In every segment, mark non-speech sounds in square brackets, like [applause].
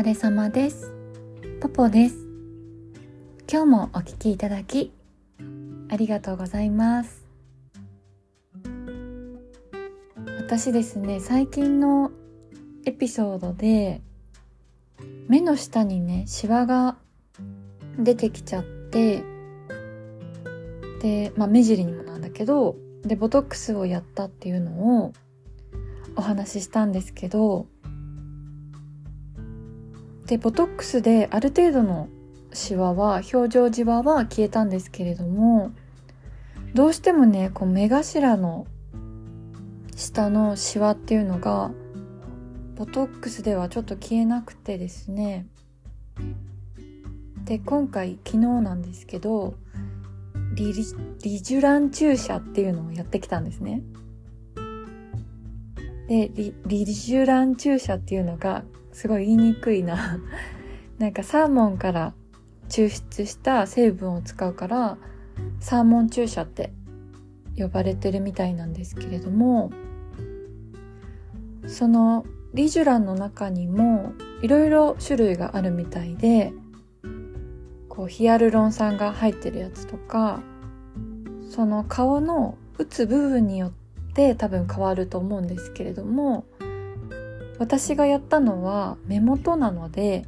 疲れ様です。ポポです。今日もお聞きいただきありがとうございます。私ですね最近のエピソードで目の下にねシワが出てきちゃってで、まあ、目尻にもなんだけどでボトックスをやったっていうのをお話ししたんですけどでボトックスである程度のシワは表情じわは消えたんですけれどもどうしてもねこう目頭の下のシワっていうのがボトックスではちょっと消えなくてですね。で今回昨日なんですけどリリジュラン注射っていうのをやってきたんですね。でリリジュラン注射っていうのがすごい言いにくいな。[laughs] なんかサーモンから抽出した成分を使うからサーモン注射って呼ばれてるみたいなんですけれどもそのリジュランの中にもいろいろ種類があるみたいでこうヒアルロン酸が入ってるやつとかその顔の打つ部分によって多分変わると思うんですけれども私がやったのは目元なので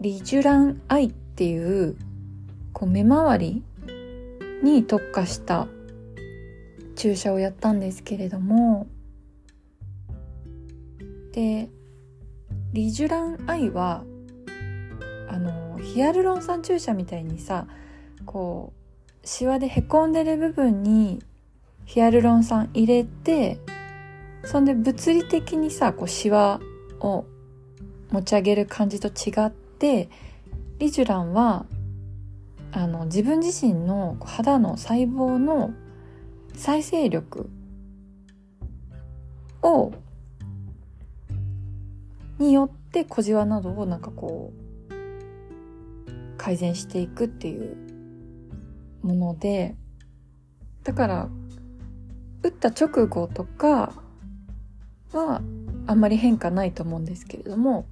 リジュランアイっていうこう目周りに特化した注射をやったんですけれどもでリジュランアイはあのヒアルロン酸注射みたいにさこうシワでへこんでる部分にヒアルロン酸入れてそんで物理的にさこうシワを持ち上げる感じと違ってリジュランはあの自分自身の肌の細胞の再生力をによって小じわなどをなんかこう改善していくっていうものでだから打った直後とかはあんまり変化ないと思うんですけれども。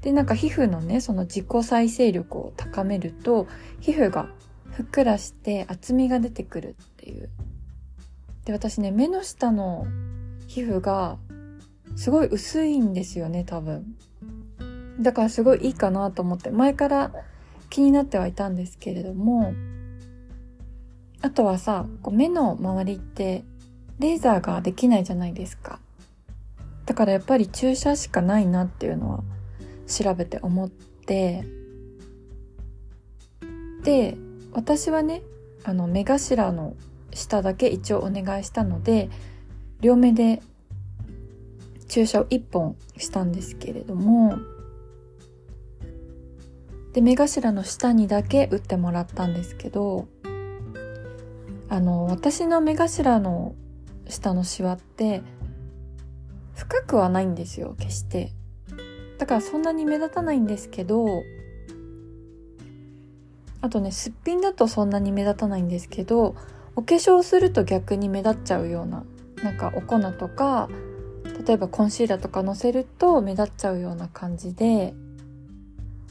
でなんか皮膚のねその自己再生力を高めると皮膚がふっくらして厚みが出てくるっていう。で私ね目の下の皮膚がすごい薄いんですよね多分。だからすごいいいかなと思って前から気になってはいたんですけれども。あとはさこう目の周りってレーザーができないじゃないですか。だからやっぱり注射しかないなっていうのは調べて思って。で私はねあの目頭の下だけ一応お願いしたので両目で注射を1本したんですけれどもで目頭の下にだけ打ってもらったんですけどあの私の目頭の下のシワって深くはないんですよ決して。だからそんなに目立たないんですけどあとねすっぴんだとそんなに目立たないんですけどお化粧すると逆に目立っちゃうようななんかお粉とか例えばコンシーラーとかのせると目立っちゃうような感じで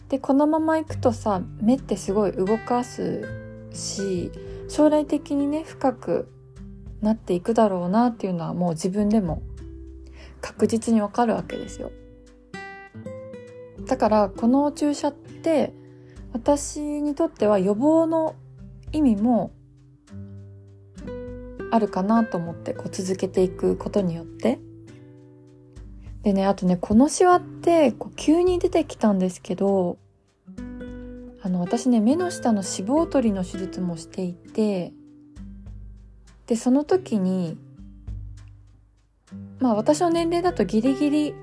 でこのままいくとさ目ってすごい動かすし将来的にね深くなっていくだろうなっていうのはもう自分でも確実にわかるわけですよ。だからこの注射って私にとっては予防の意味もあるかなと思ってこう続けていくことによってでねあとねこのシワってこう急に出てきたんですけどあの私ね目の下の脂肪取りの手術もしていてでその時にまあ私の年齢だとギリギリ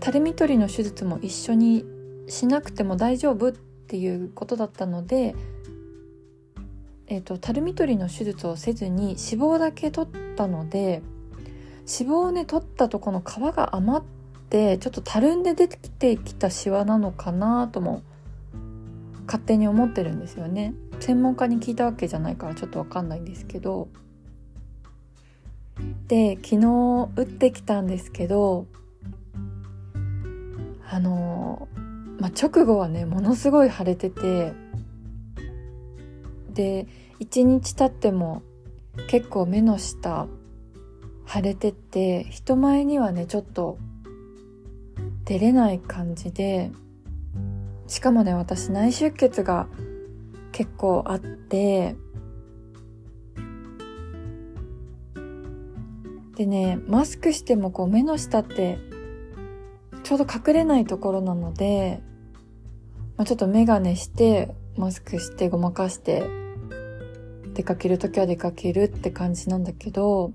たるみ取りの手術も一緒にしなくても大丈夫っていうことだったので、えーと、たるみ取りの手術をせずに脂肪だけ取ったので脂肪をね取ったとこの皮が余ってちょっとたるんで出てきてきたシワなのかなとも勝手に思ってるんですよね。専門家に聞いたわけじゃないからちょっとわかんないんですけど。で昨日打ってきたんですけどあのまあ、直後はねものすごい腫れててで1日経っても結構目の下腫れてて人前にはねちょっと出れない感じでしかもね私内出血が結構あってでねマスクしてもこう目の下ってちょうど隠れないところなので、まあ、ちょっと眼鏡してマスクしてごまかして出かける時は出かけるって感じなんだけど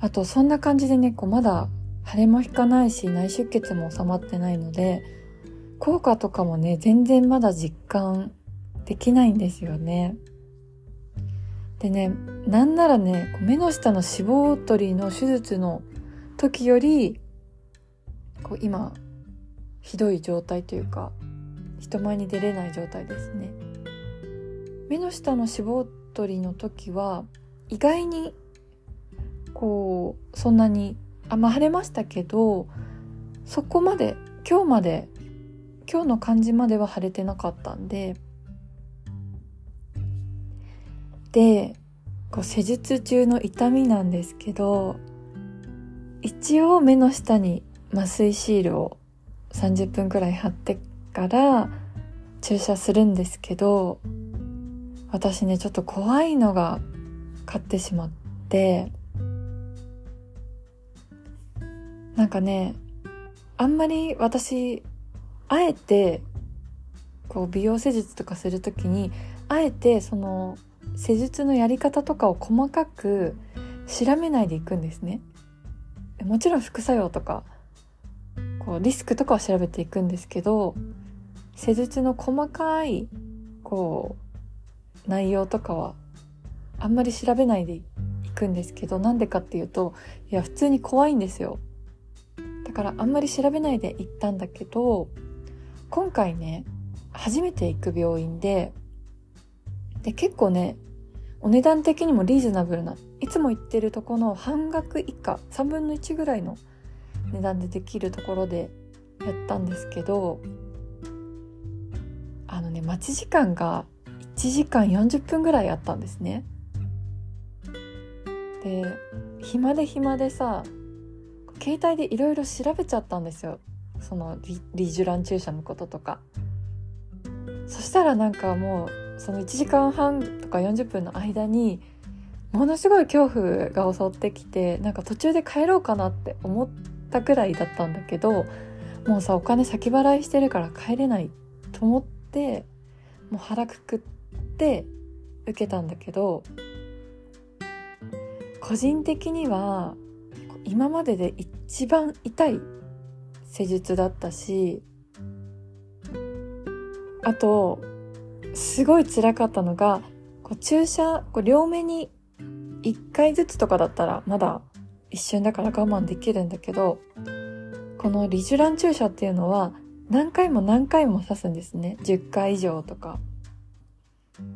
あとそんな感じでねこうまだ腫れも引かないし内出血も収まってないので効果とかもね全然まだ実感できないんですよね。でねなんならね目の下の脂肪取りの手術の時よりこう今ひどい状態というか人前に出れない状態ですね。目の下の脂肪取りの時は意外にこうそんなにあまあ晴れましたけどそこまで今日まで今日の感じまでは晴れてなかったんででこう施術中の痛みなんですけど一応目の下に麻酔シールを30分くらい貼ってから注射するんですけど私ねちょっと怖いのが買ってしまってなんかねあんまり私あえてこう美容施術とかする時にあえてその施術のやり方とかを細かく調べないでいくんですね。もちろん副作用とかこうリスクとかは調べていくんですけど施術の細かいこう内容とかはあんまり調べないでいくんですけどなんでかっていうといや普通に怖いんですよだからあんまり調べないで行ったんだけど今回ね初めて行く病院でで結構ねお値段的にもリーズナブルないつも行ってるとこの半額以下3分の1ぐらいの値段でできるところでやったんですけどあのね待ち時間が1時間40分ぐらいあったんですね。で暇で暇でさ携帯でいろいろ調べちゃったんですよそのリジュラン注射のこととか。そしたらなんかもうその1時間半とか40分の間にものすごい恐怖が襲ってきてなんか途中で帰ろうかなって思ったぐらいだったんだけどもうさお金先払いしてるから帰れないと思ってもう腹くくって受けたんだけど個人的には今までで一番痛い施術だったしあとすごい辛かったのがこう注射こう両目に1回ずつとかだったらまだ一瞬だから我慢できるんだけどこのリジュラン注射っていうのは何回も何回も刺すんですね。10回以上とか。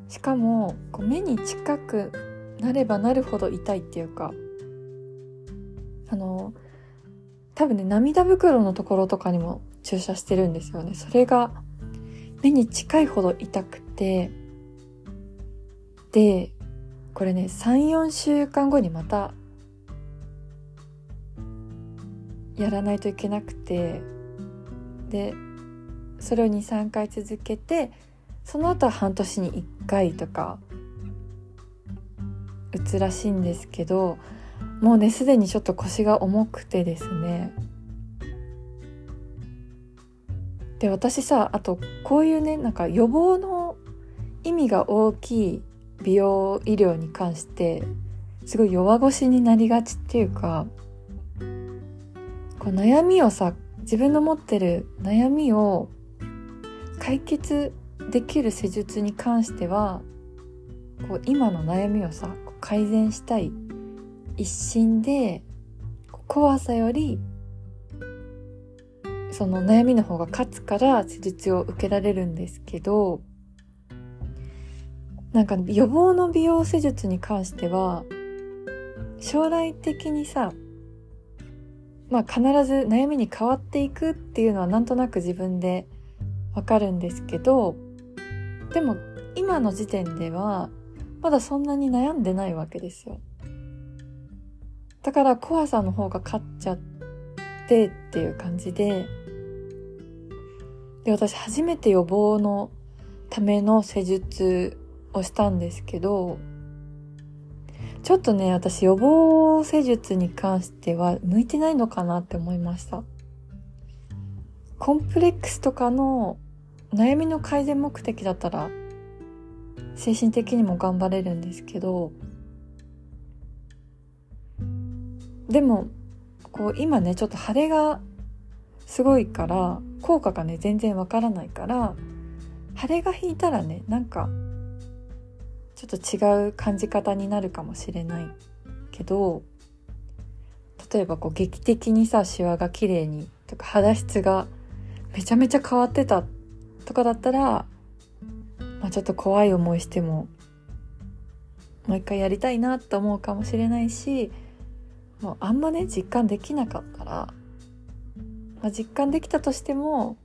しかもこう目に近くなればなるほど痛いっていうかあの多分ね涙袋のところとかにも注射してるんですよね。それが目に近いほど痛くて。でこれね34週間後にまたやらないといけなくて。でそれを23回続けてその後は半年に1回とか打つらしいんですけどもうねすでにちょっと腰が重くてですね。で私さあとこういうねなんか予防の意味が大きい美容医療に関してすごい弱腰になりがちっていうかこう悩みをさ自分の持ってる悩みを解決できる施術に関してはこう今の悩みをさ改善したい一心で怖さよりその悩みの方が勝つから施術を受けられるんですけどなんか予防の美容施術に関しては将来的にさまあ必ず悩みに変わっていくっていうのはなんとなく自分でわかるんですけどでも今の時点ではまだそんなに悩んでないわけですよ。だから怖さの方が勝っちゃってっていう感じでで私初めて予防のための施術をしたんですけどちょっとね、私予防施術に関しては向いてないのかなって思いました。コンプレックスとかの悩みの改善目的だったら精神的にも頑張れるんですけどでもこう今ねちょっと腫れがすごいから効果がね全然わからないから腫れが引いたらねなんかちょっと違う感じ方になるかもしれないけど例えばこう劇的にさシワが綺麗にとか肌質がめちゃめちゃ変わってたとかだったら、まあ、ちょっと怖い思いしてももう一回やりたいなと思うかもしれないしもうあんまね実感できなかったら、まあ、実感できたとしても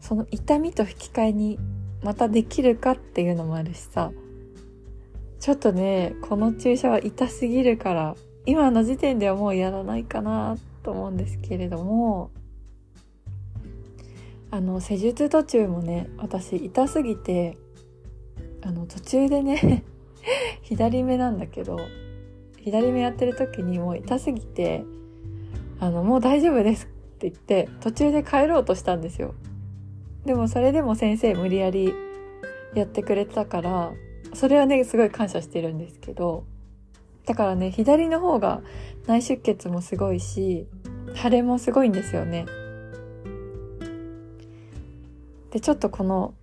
その痛みと引き換えにまたできるかっていうのもあるしさ。ちょっとね、この注射は痛すぎるから、今の時点ではもうやらないかなと思うんですけれども、あの、施術途中もね、私痛すぎて、あの、途中でね [laughs] 左目なんだけど、左目やってる時にもう痛すぎて、あの、もう大丈夫ですって言って、途中で帰ろうとしたんですよ。でもそれでも先生無理やりやってくれたから、それはね、すごい感謝してるんですけど、だからね、左の方が内出血もすごいし、腫れもすごいんですよね。で、ちょっとこの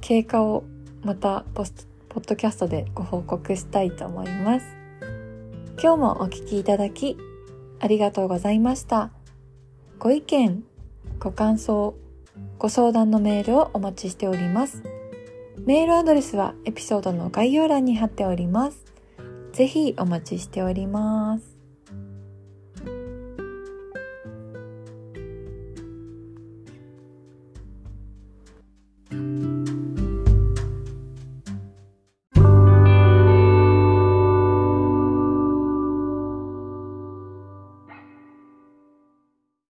経過をまたポスト、ポッドキャストでご報告したいと思います。今日もお聴きいただき、ありがとうございました。ご意見、ご感想、ご相談のメールをお待ちしております。メールアドレスはエピソードの概要欄に貼っております。ぜひお待ちしております。